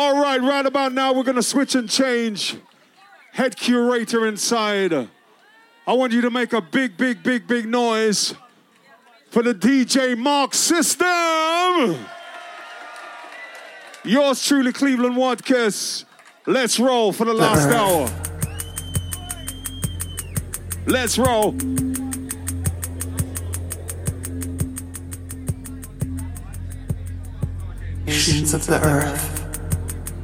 All right, right about now, we're going to switch and change. Head curator inside. I want you to make a big, big, big, big noise for the DJ Mark System. Yours truly, Cleveland Watkins. Let's roll for the last hour. Let's roll. Nations of the earth.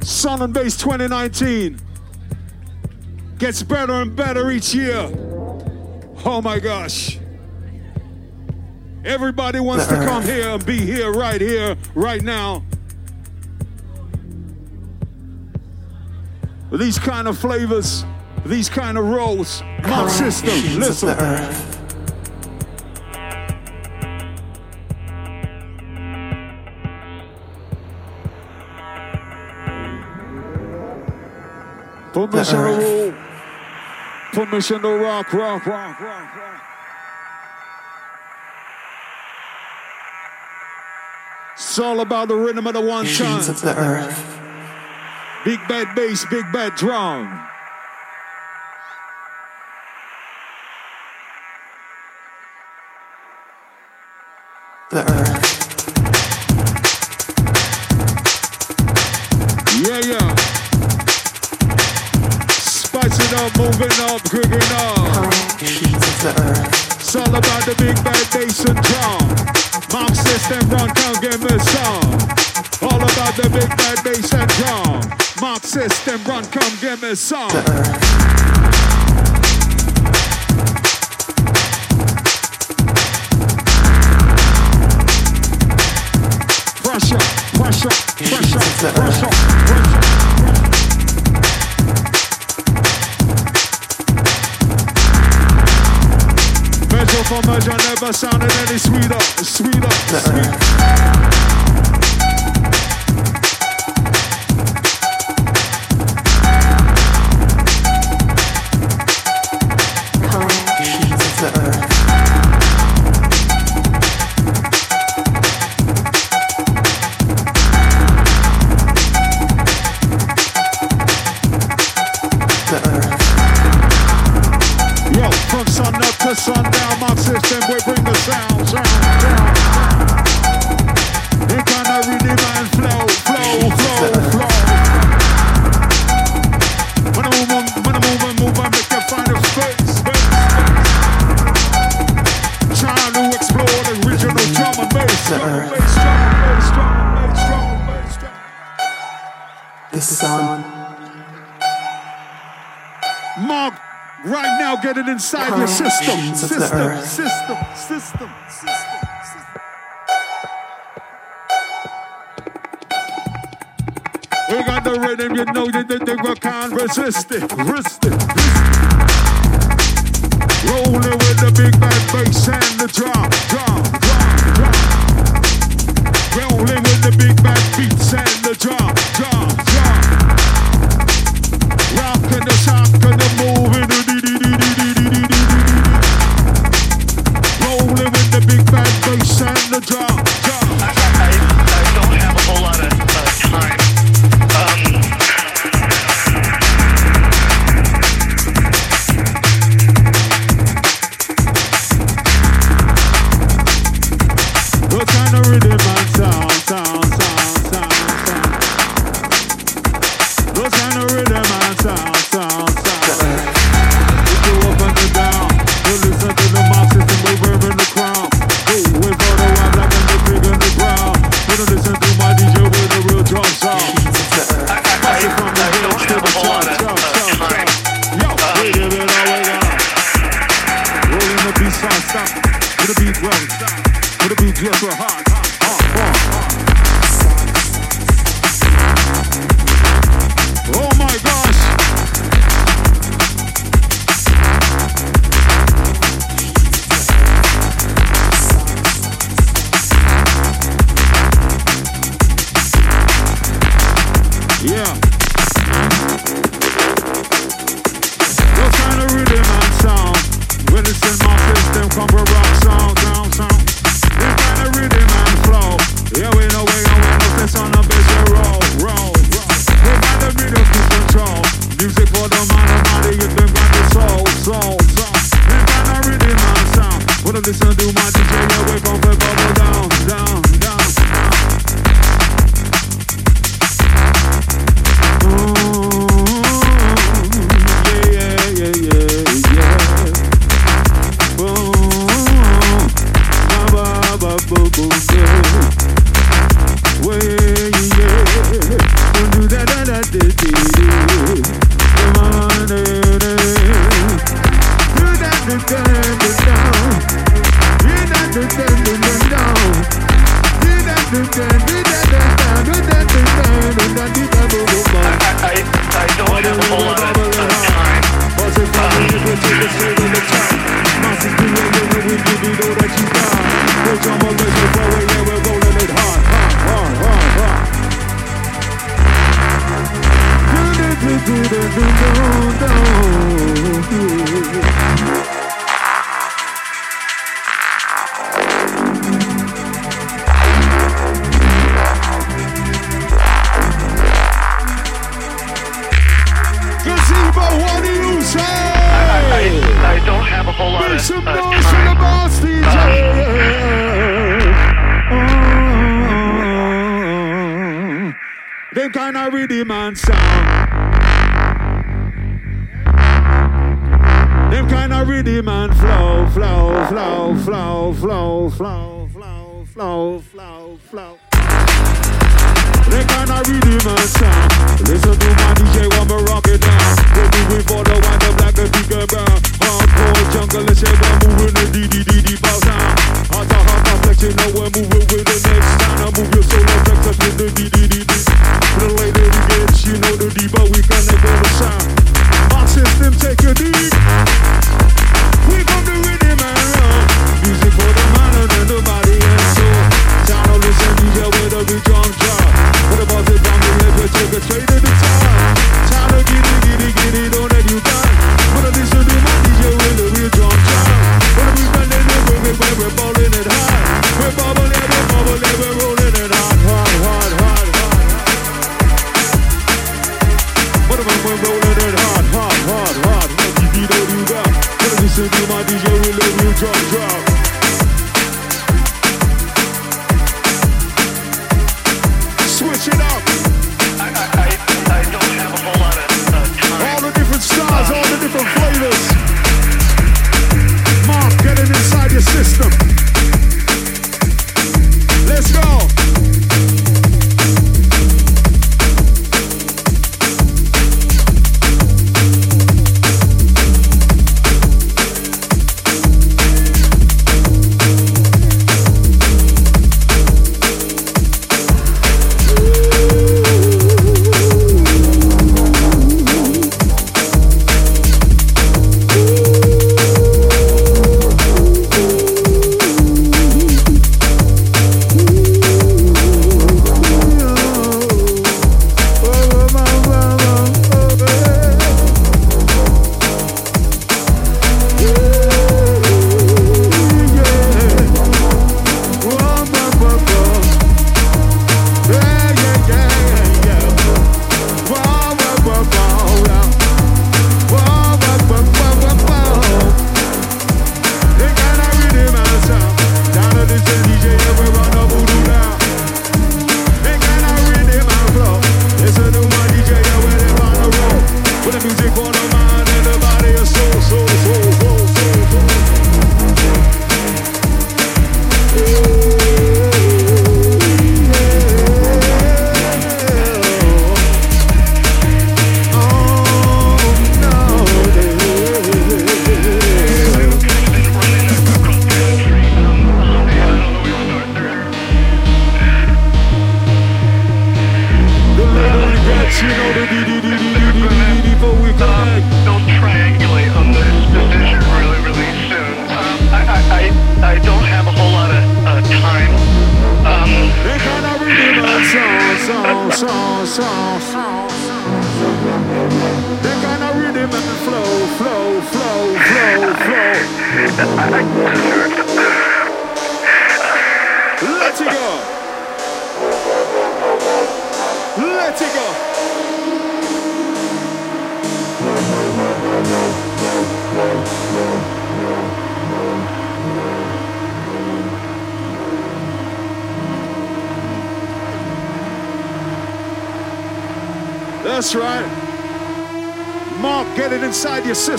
Sun and Bass 2019 gets better and better each year. Oh my gosh. Everybody wants to come here and be here, right here, right now. These kind of flavors, these kind of rolls. Mark system, listen. Permission to rule. Permission to rock, rock, rock, rock, rock. It's all about the rhythm of the one time. of the earth. Big bad bass, big bad drum. The earth. Moving up, cooking up. It's all about the big bad bass and drum. Mom system run, come give me some. All about the big bad bass and drum. Mark system run, come give me some. Pressure, pressure, pressure, pressure. Measure never sounded any sweeter, sweeter, sweeter. system. Of the System, earth. system, system, system, system. We got the rhythm, you know that the nigga can't resist it. Resist I'm rolling it hard, hard, hard, hard. Make you beat every. Listen to my DJ, we drop, drop.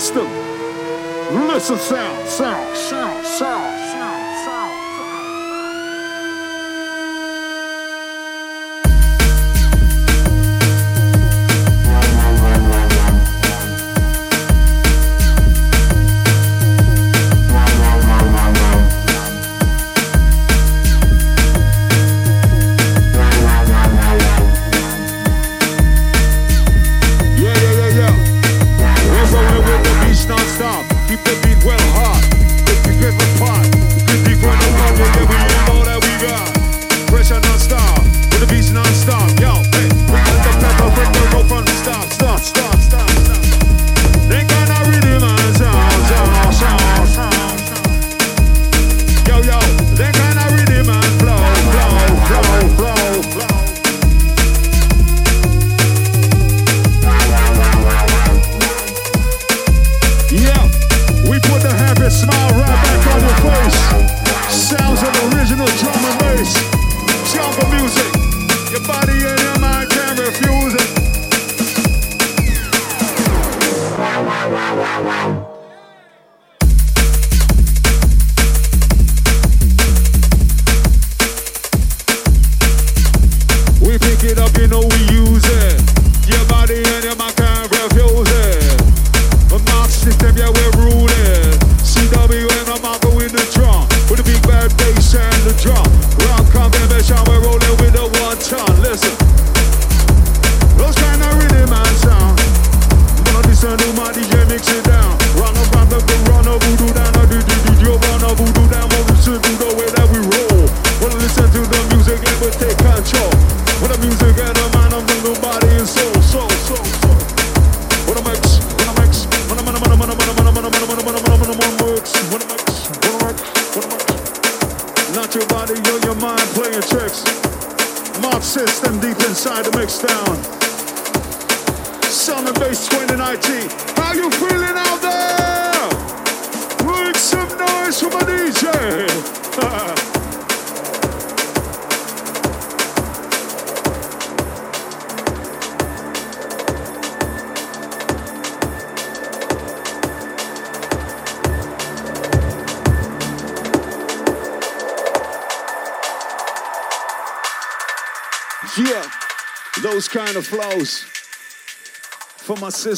system. Listen sound.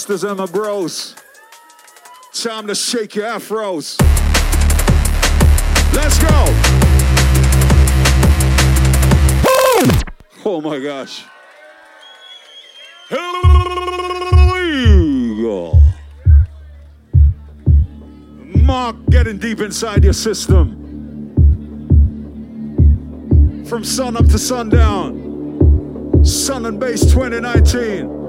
Sisters and my bros. Time to shake your afros. Let's go. Oh my gosh. Mark getting deep inside your system. From sun up to sundown. Sun and Bass 2019.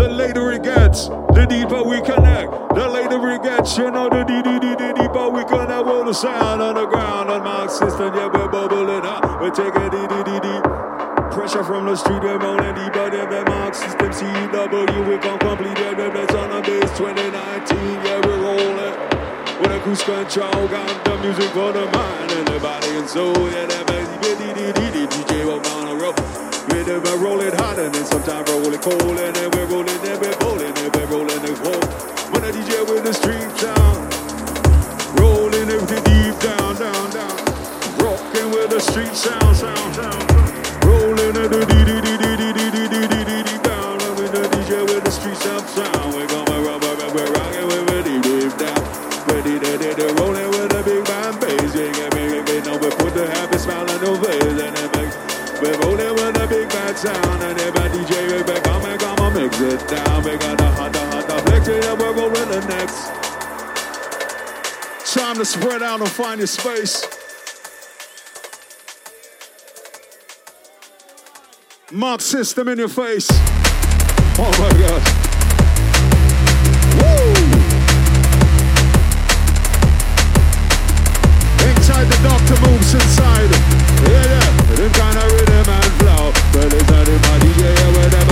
The later it gets, the deeper we connect. The later it gets, you know, the dee dee dee dee deeper we connect with the sound on the ground on my system. Yeah, we're bubbling up. We're taking dee dee dee dee. Pressure from the street, we're rolling deeper than the mark system. CW, we come complete. Yeah, we're on the base 2019. Yeah, we're rolling. With a cruise control, got the music for the mind and the body and soul. Yeah, that baby, DJ walk on the road. We're never rolling hot and then sometimes rolling cold and then we're rolling and we're bowling and we're rolling the cold. When the DJ with the street sound, rolling everything deep down, down, down. Rocking with the street sound, sound, sound. Rolling and the dee dee dee dee dee dee dee dee dee dee dee down. And with the DJ with the street sound, sound. We're gonna rock, rock, rock, we're rocking with the deep deep down. Ready to do the rolling with the big band bass. Yeah, yeah, yeah, yeah, no, we put the happy smile on the face and it makes we're rolling with the bad sound and DJ we back on mix it down. We got hot, hot, flex it and we're rolling the next. Time to spread out and find your space. Mark system in your face. Oh my God. Woo! Inside the doctor moves inside. Yeah, yeah. Them kind of well, everybody, yeah.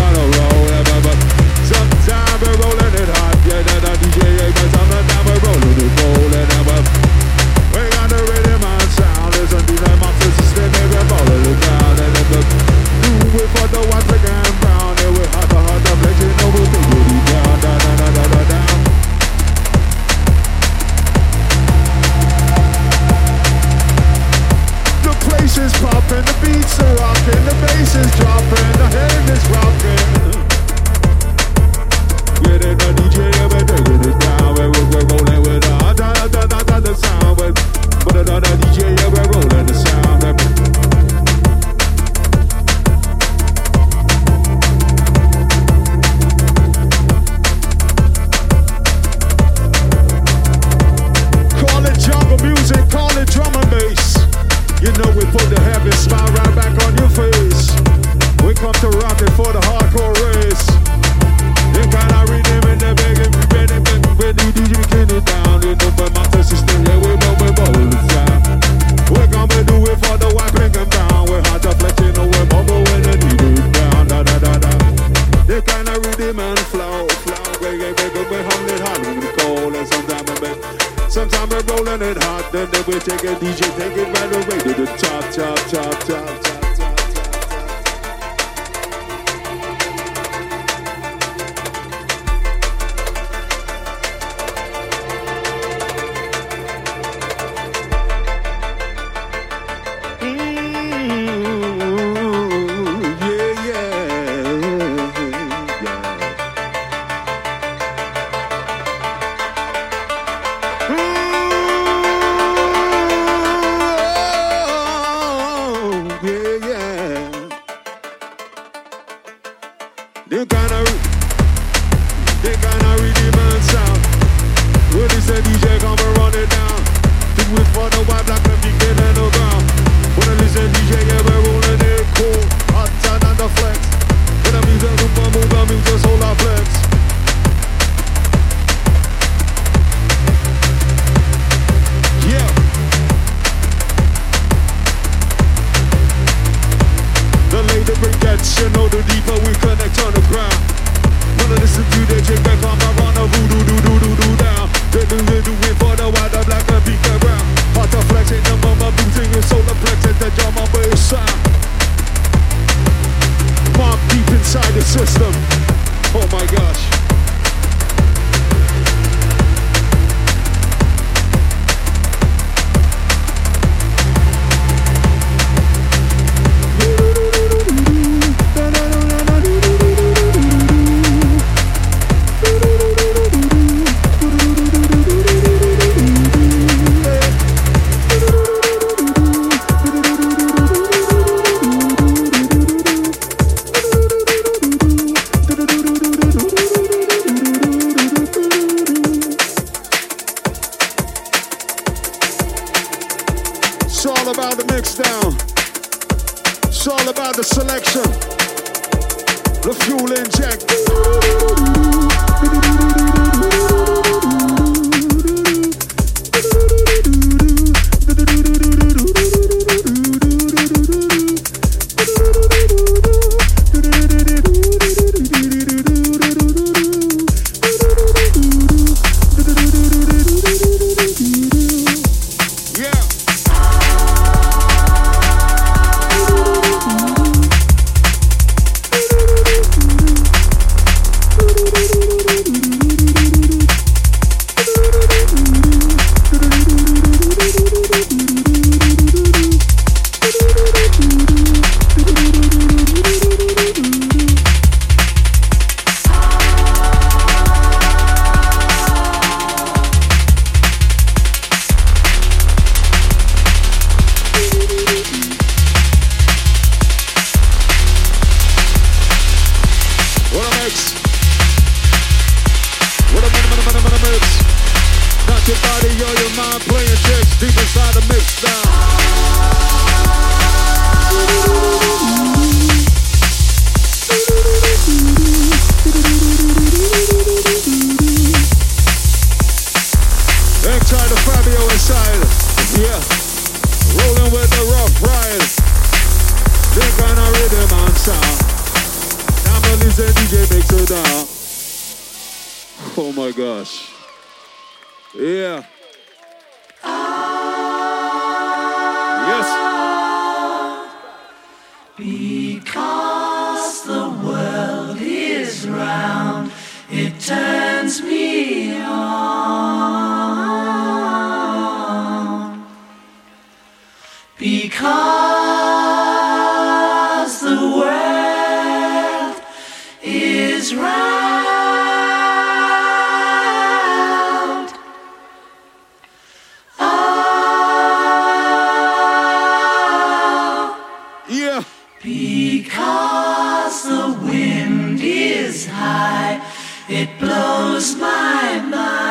Yeah. Because the wind is high, it blows my mind.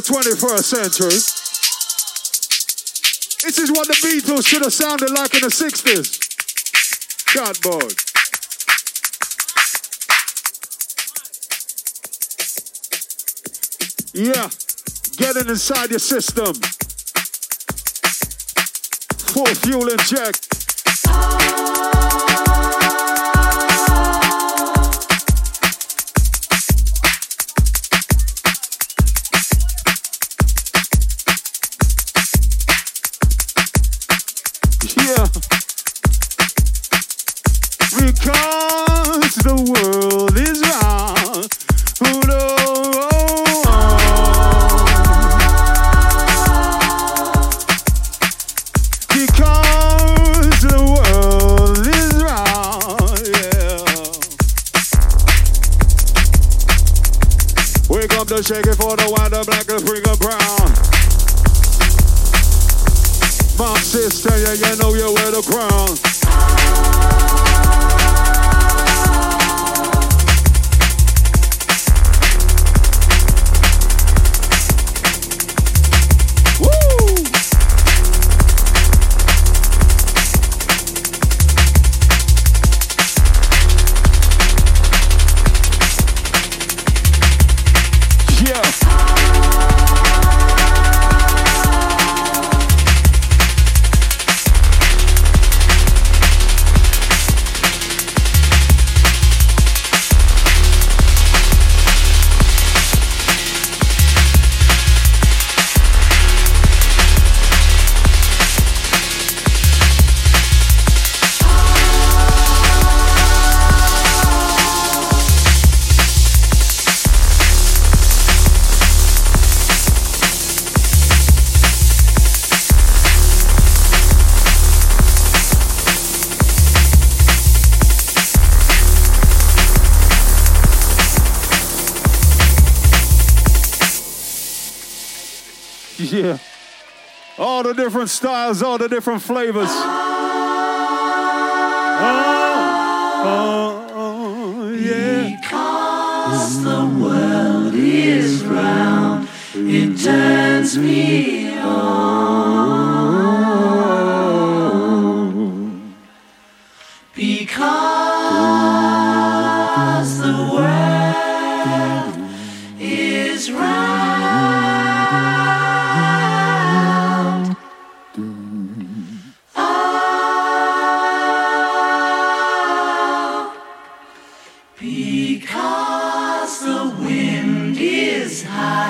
the 21st century. This is what the Beatles should have sounded like in the 60s. Cardboard. Yeah, getting inside your system. Full fuel inject. sister, yeah, you know you wear the crown. Different styles, all the different flavors. High.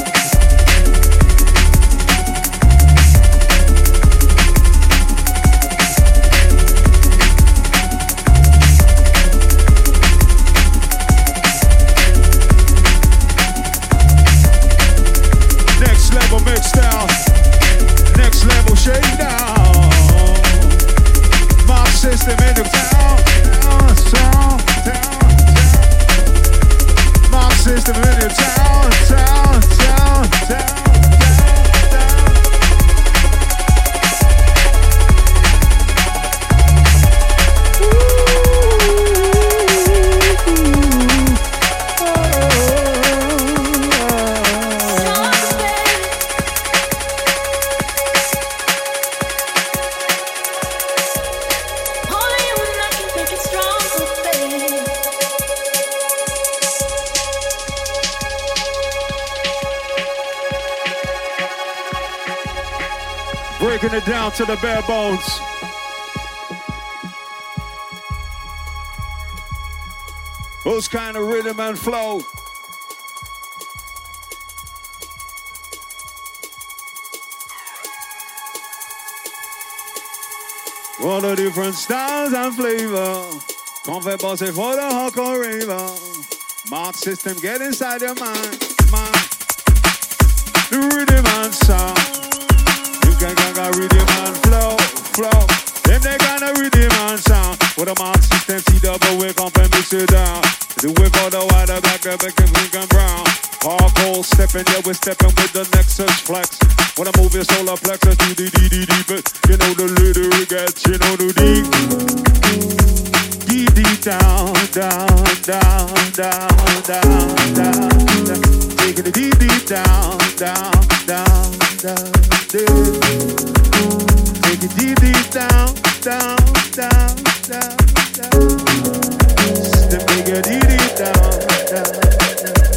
To the bare bones. Those kind of rhythm and flow. All the different styles and flavor. Qu'on fait for the hardcore raver. Mark system, get inside your mind. mind. The rhythm and sound. Can get a rhythm and flow, flow. Them they got a rhythm and sound. With a mark system, see double way, come and mix it down. The way for the wider back, the back, and pink and brown. Hardcore stepping, yeah, we're stepping with the Nexus flex. When I move your solar plexus, do the D D D, but you know the lyric gets, you know the D. Down, down, down, down, down, down, down. Taking the D D down, down, down, down, down. Take it D D down, down, down, down, down. Step take it D D down, down, down.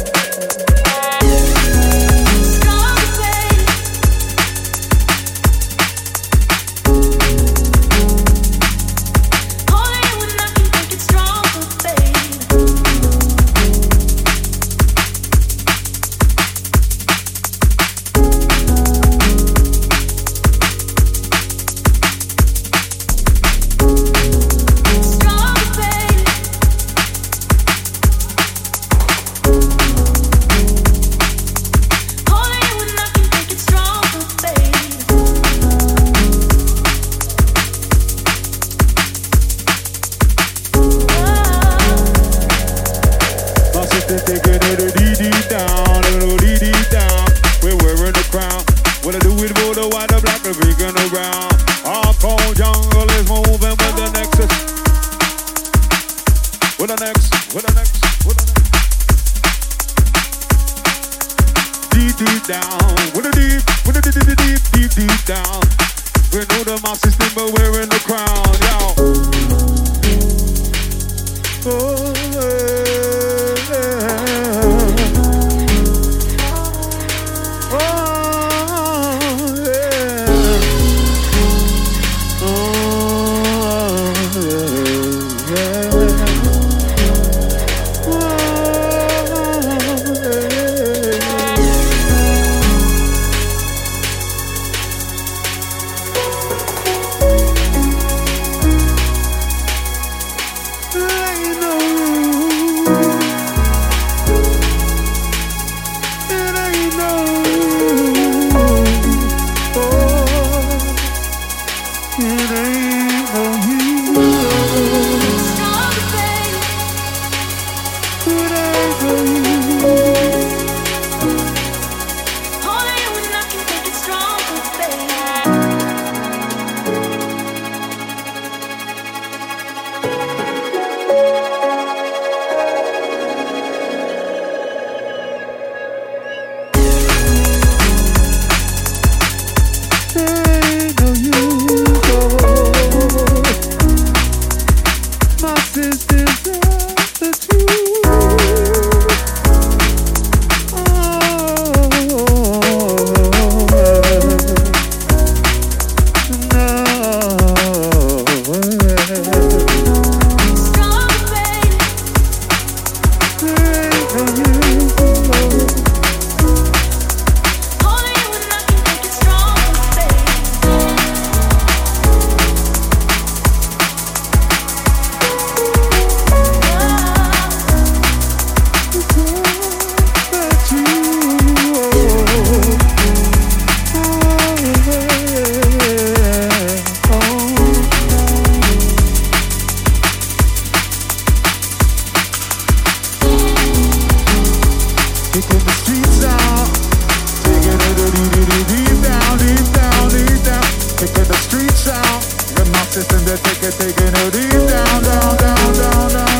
taking, taking her deep down, down, down, down, down.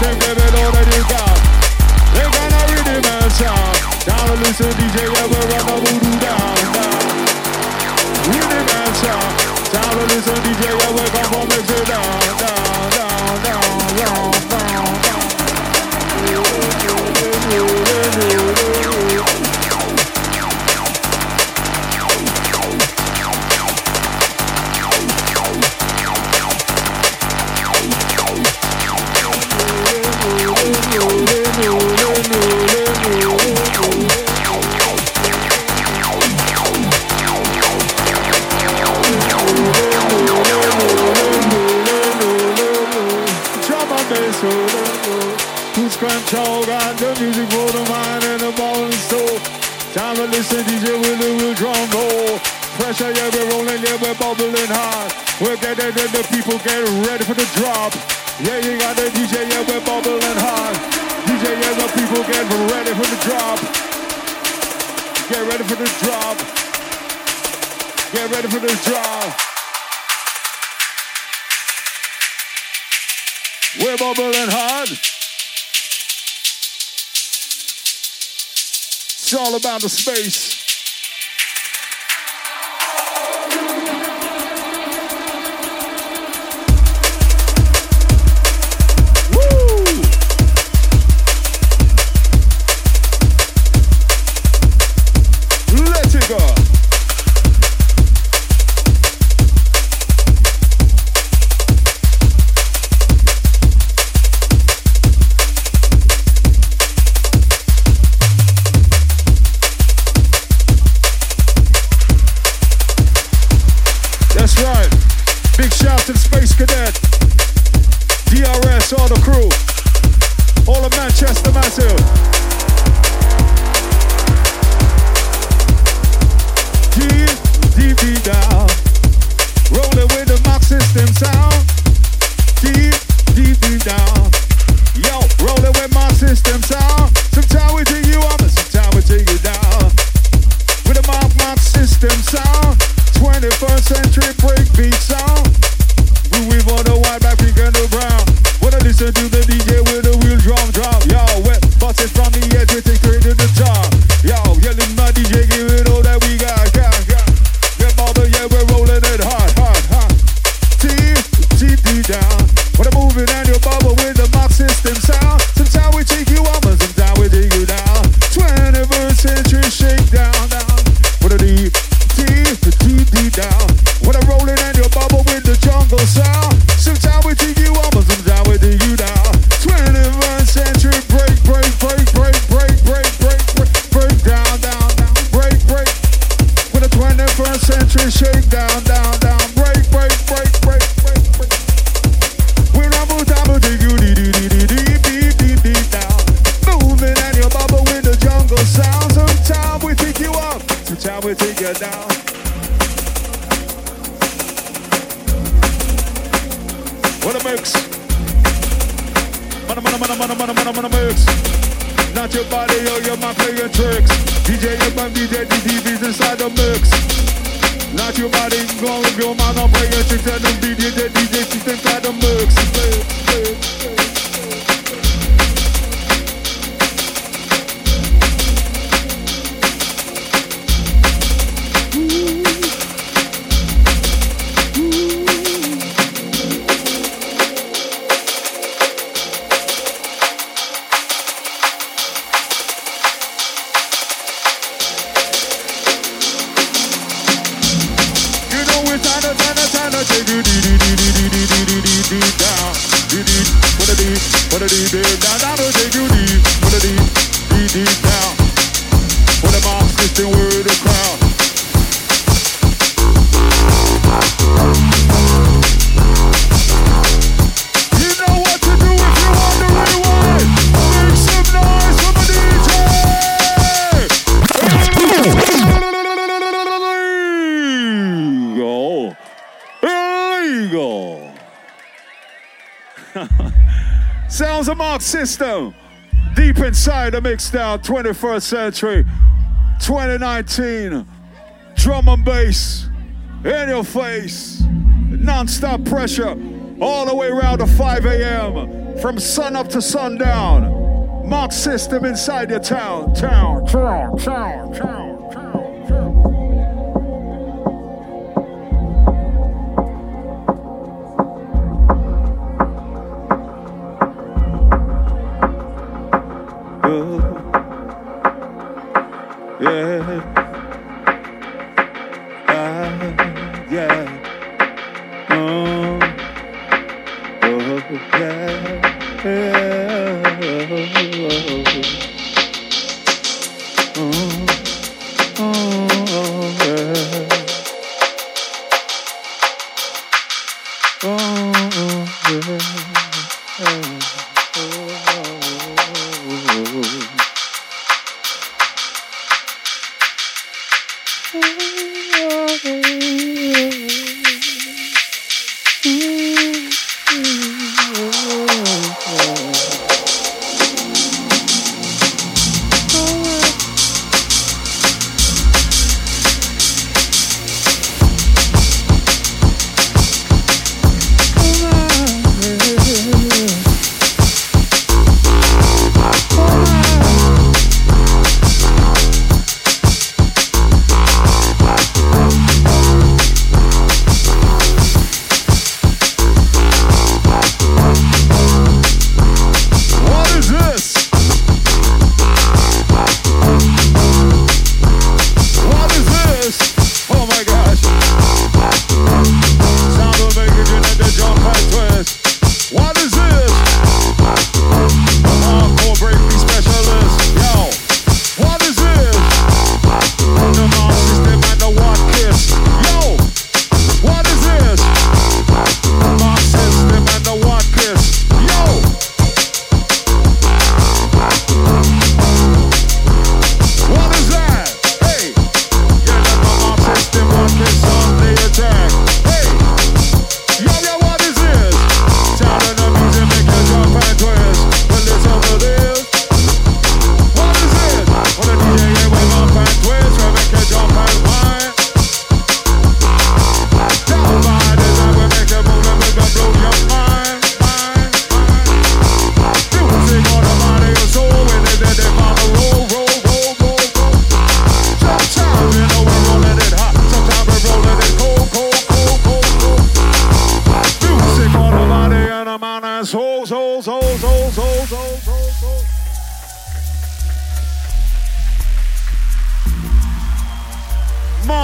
Baby, it. crew. All of Manchester Massive. system deep inside the mix down 21st century 2019 drum and bass in your face non-stop pressure all the way around to 5 a.m from sun up to sundown. Mark system inside your town town town town town.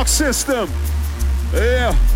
system. Yeah.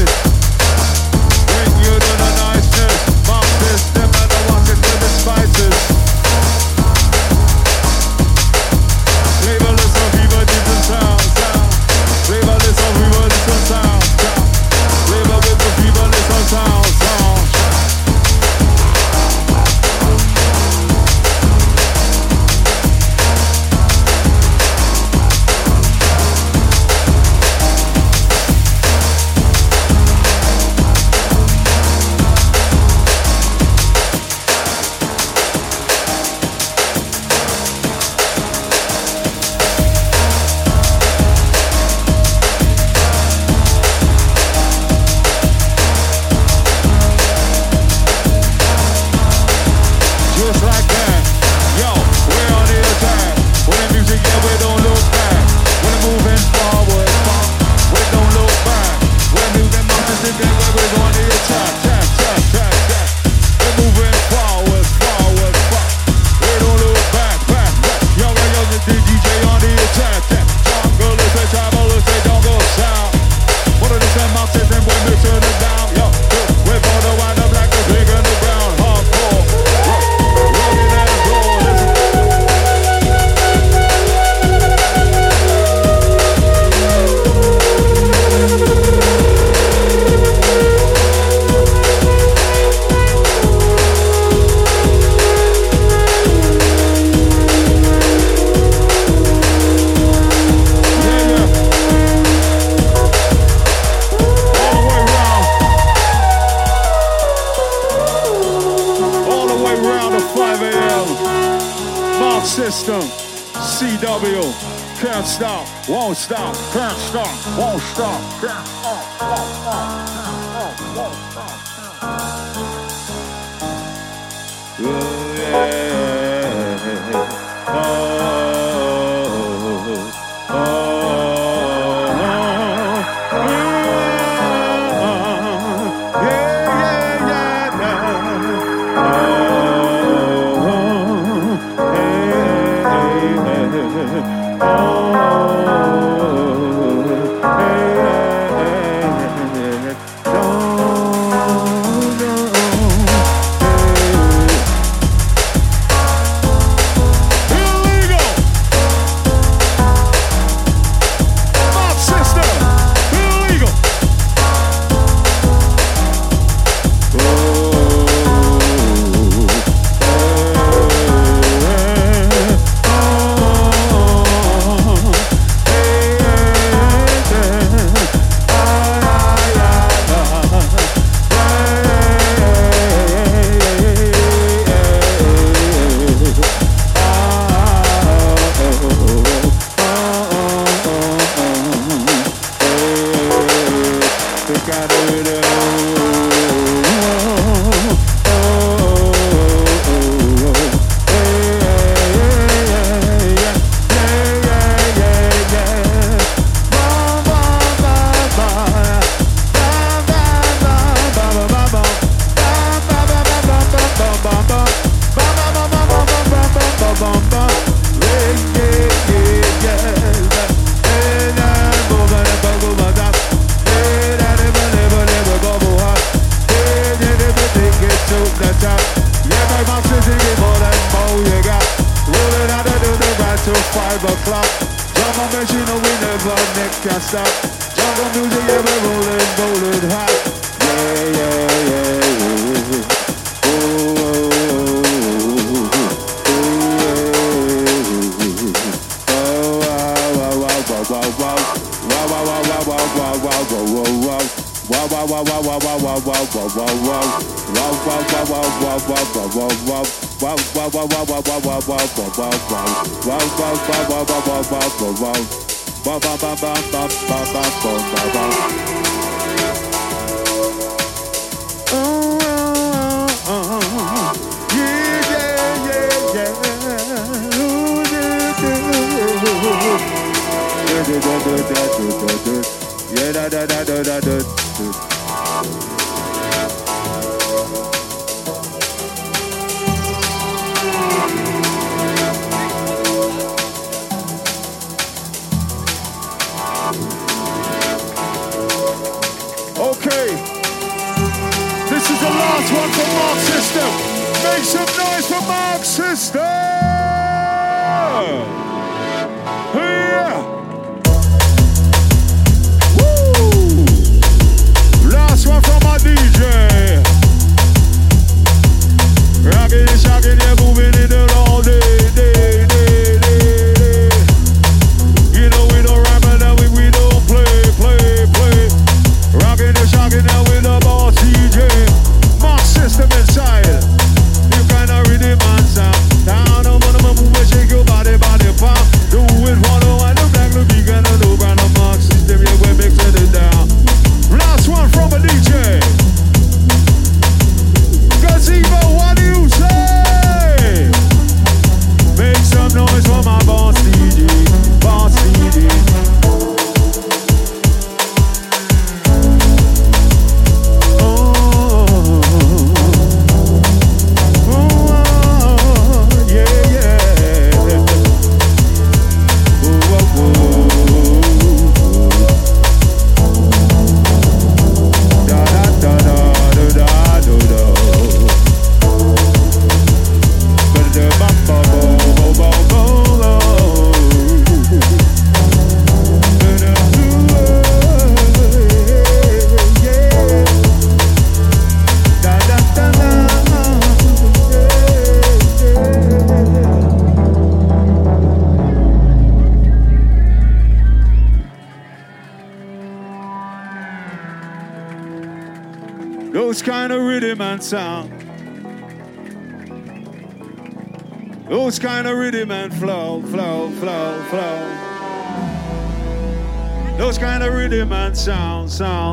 Listen. CW, can't stop, won't stop, can't stop, won't stop, can't stop, won't stop, can't stop, won't stop. Yeah. Neck stop. Jungle music, yeah, we rolling, rolling hot. Yeah, yeah, yeah, yeah. Oh, oh, oh, oh, oh, yeah. Oh, wow, wow, wow, wow, wow, wow. Wow, wow, wow, wow, wow, wow, wow, wow, wow, wow. Wow, wow, wow, wow, wow, wow, wow, wow, wow, wow, wow. Wow, wow, wow, wow, wow, wow, wow, wow, wow. Wow, wow, wow, wow, wow, wow, wow, wow, wow, wow, wow. Wow, wow, wow, wow, wow, wow, wow, wow, wow. Wow, wow, wow, wow, wow, wow, wow, ba ba ba ba ba.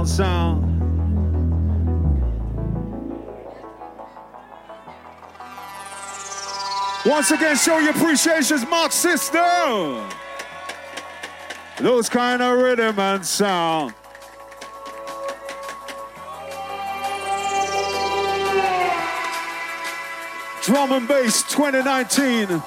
Sound. Once again, show your appreciations, Mark System. Those kind of rhythm and sound. Drum and Bass 2019.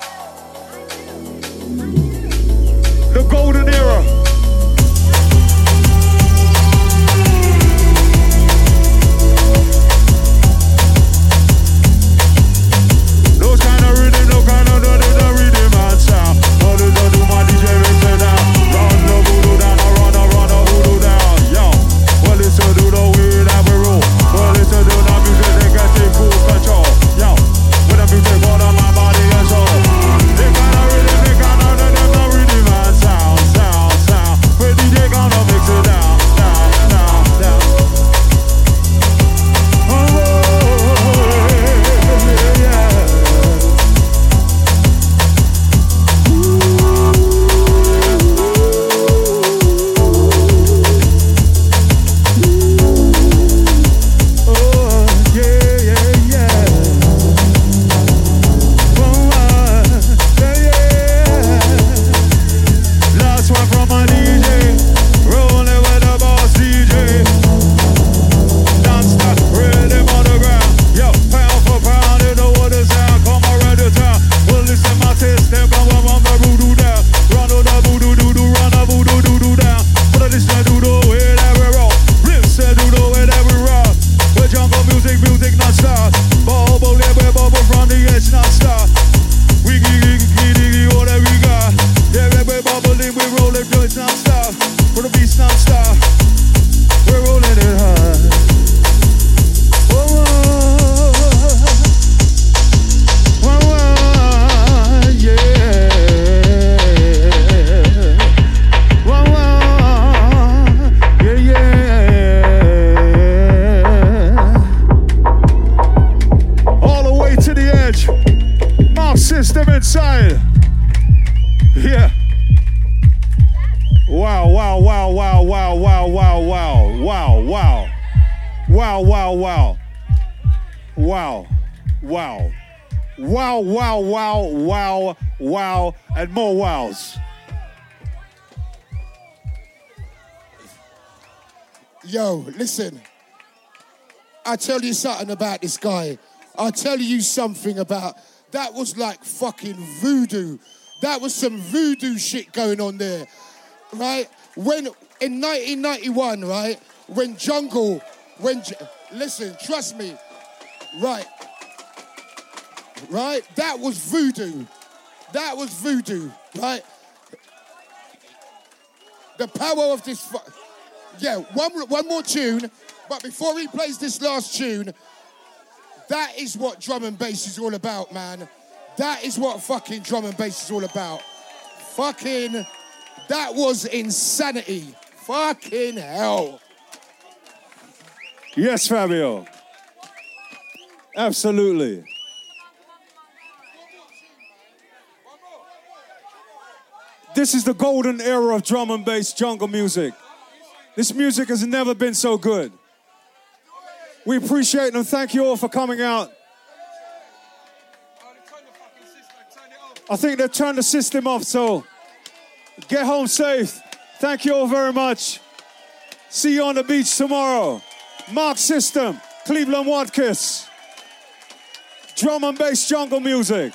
Wow, wow, wow. Wow, wow. Wow, wow, wow, wow, wow, and more wows. Yo, listen. I tell you something about this guy. I'll tell you something about that was like fucking voodoo. That was some voodoo shit going on there. Right? When in 1991, right? When Jungle, when listen, trust me. Right. Right? That was voodoo. That was voodoo, right? The power of this fu- yeah, one, one more tune. But before he plays this last tune, that is what drum and bass is all about, man. That is what fucking drum and bass is all about. Fucking, that was insanity. Fucking hell. Yes, Fabio. Absolutely. This is the golden era of drum and bass jungle music. This music has never been so good. We appreciate and thank you all for coming out. I think they've turned the system off, so get home safe. Thank you all very much. See you on the beach tomorrow. Mark System, Cleveland Watkins. Drum and bass jungle music.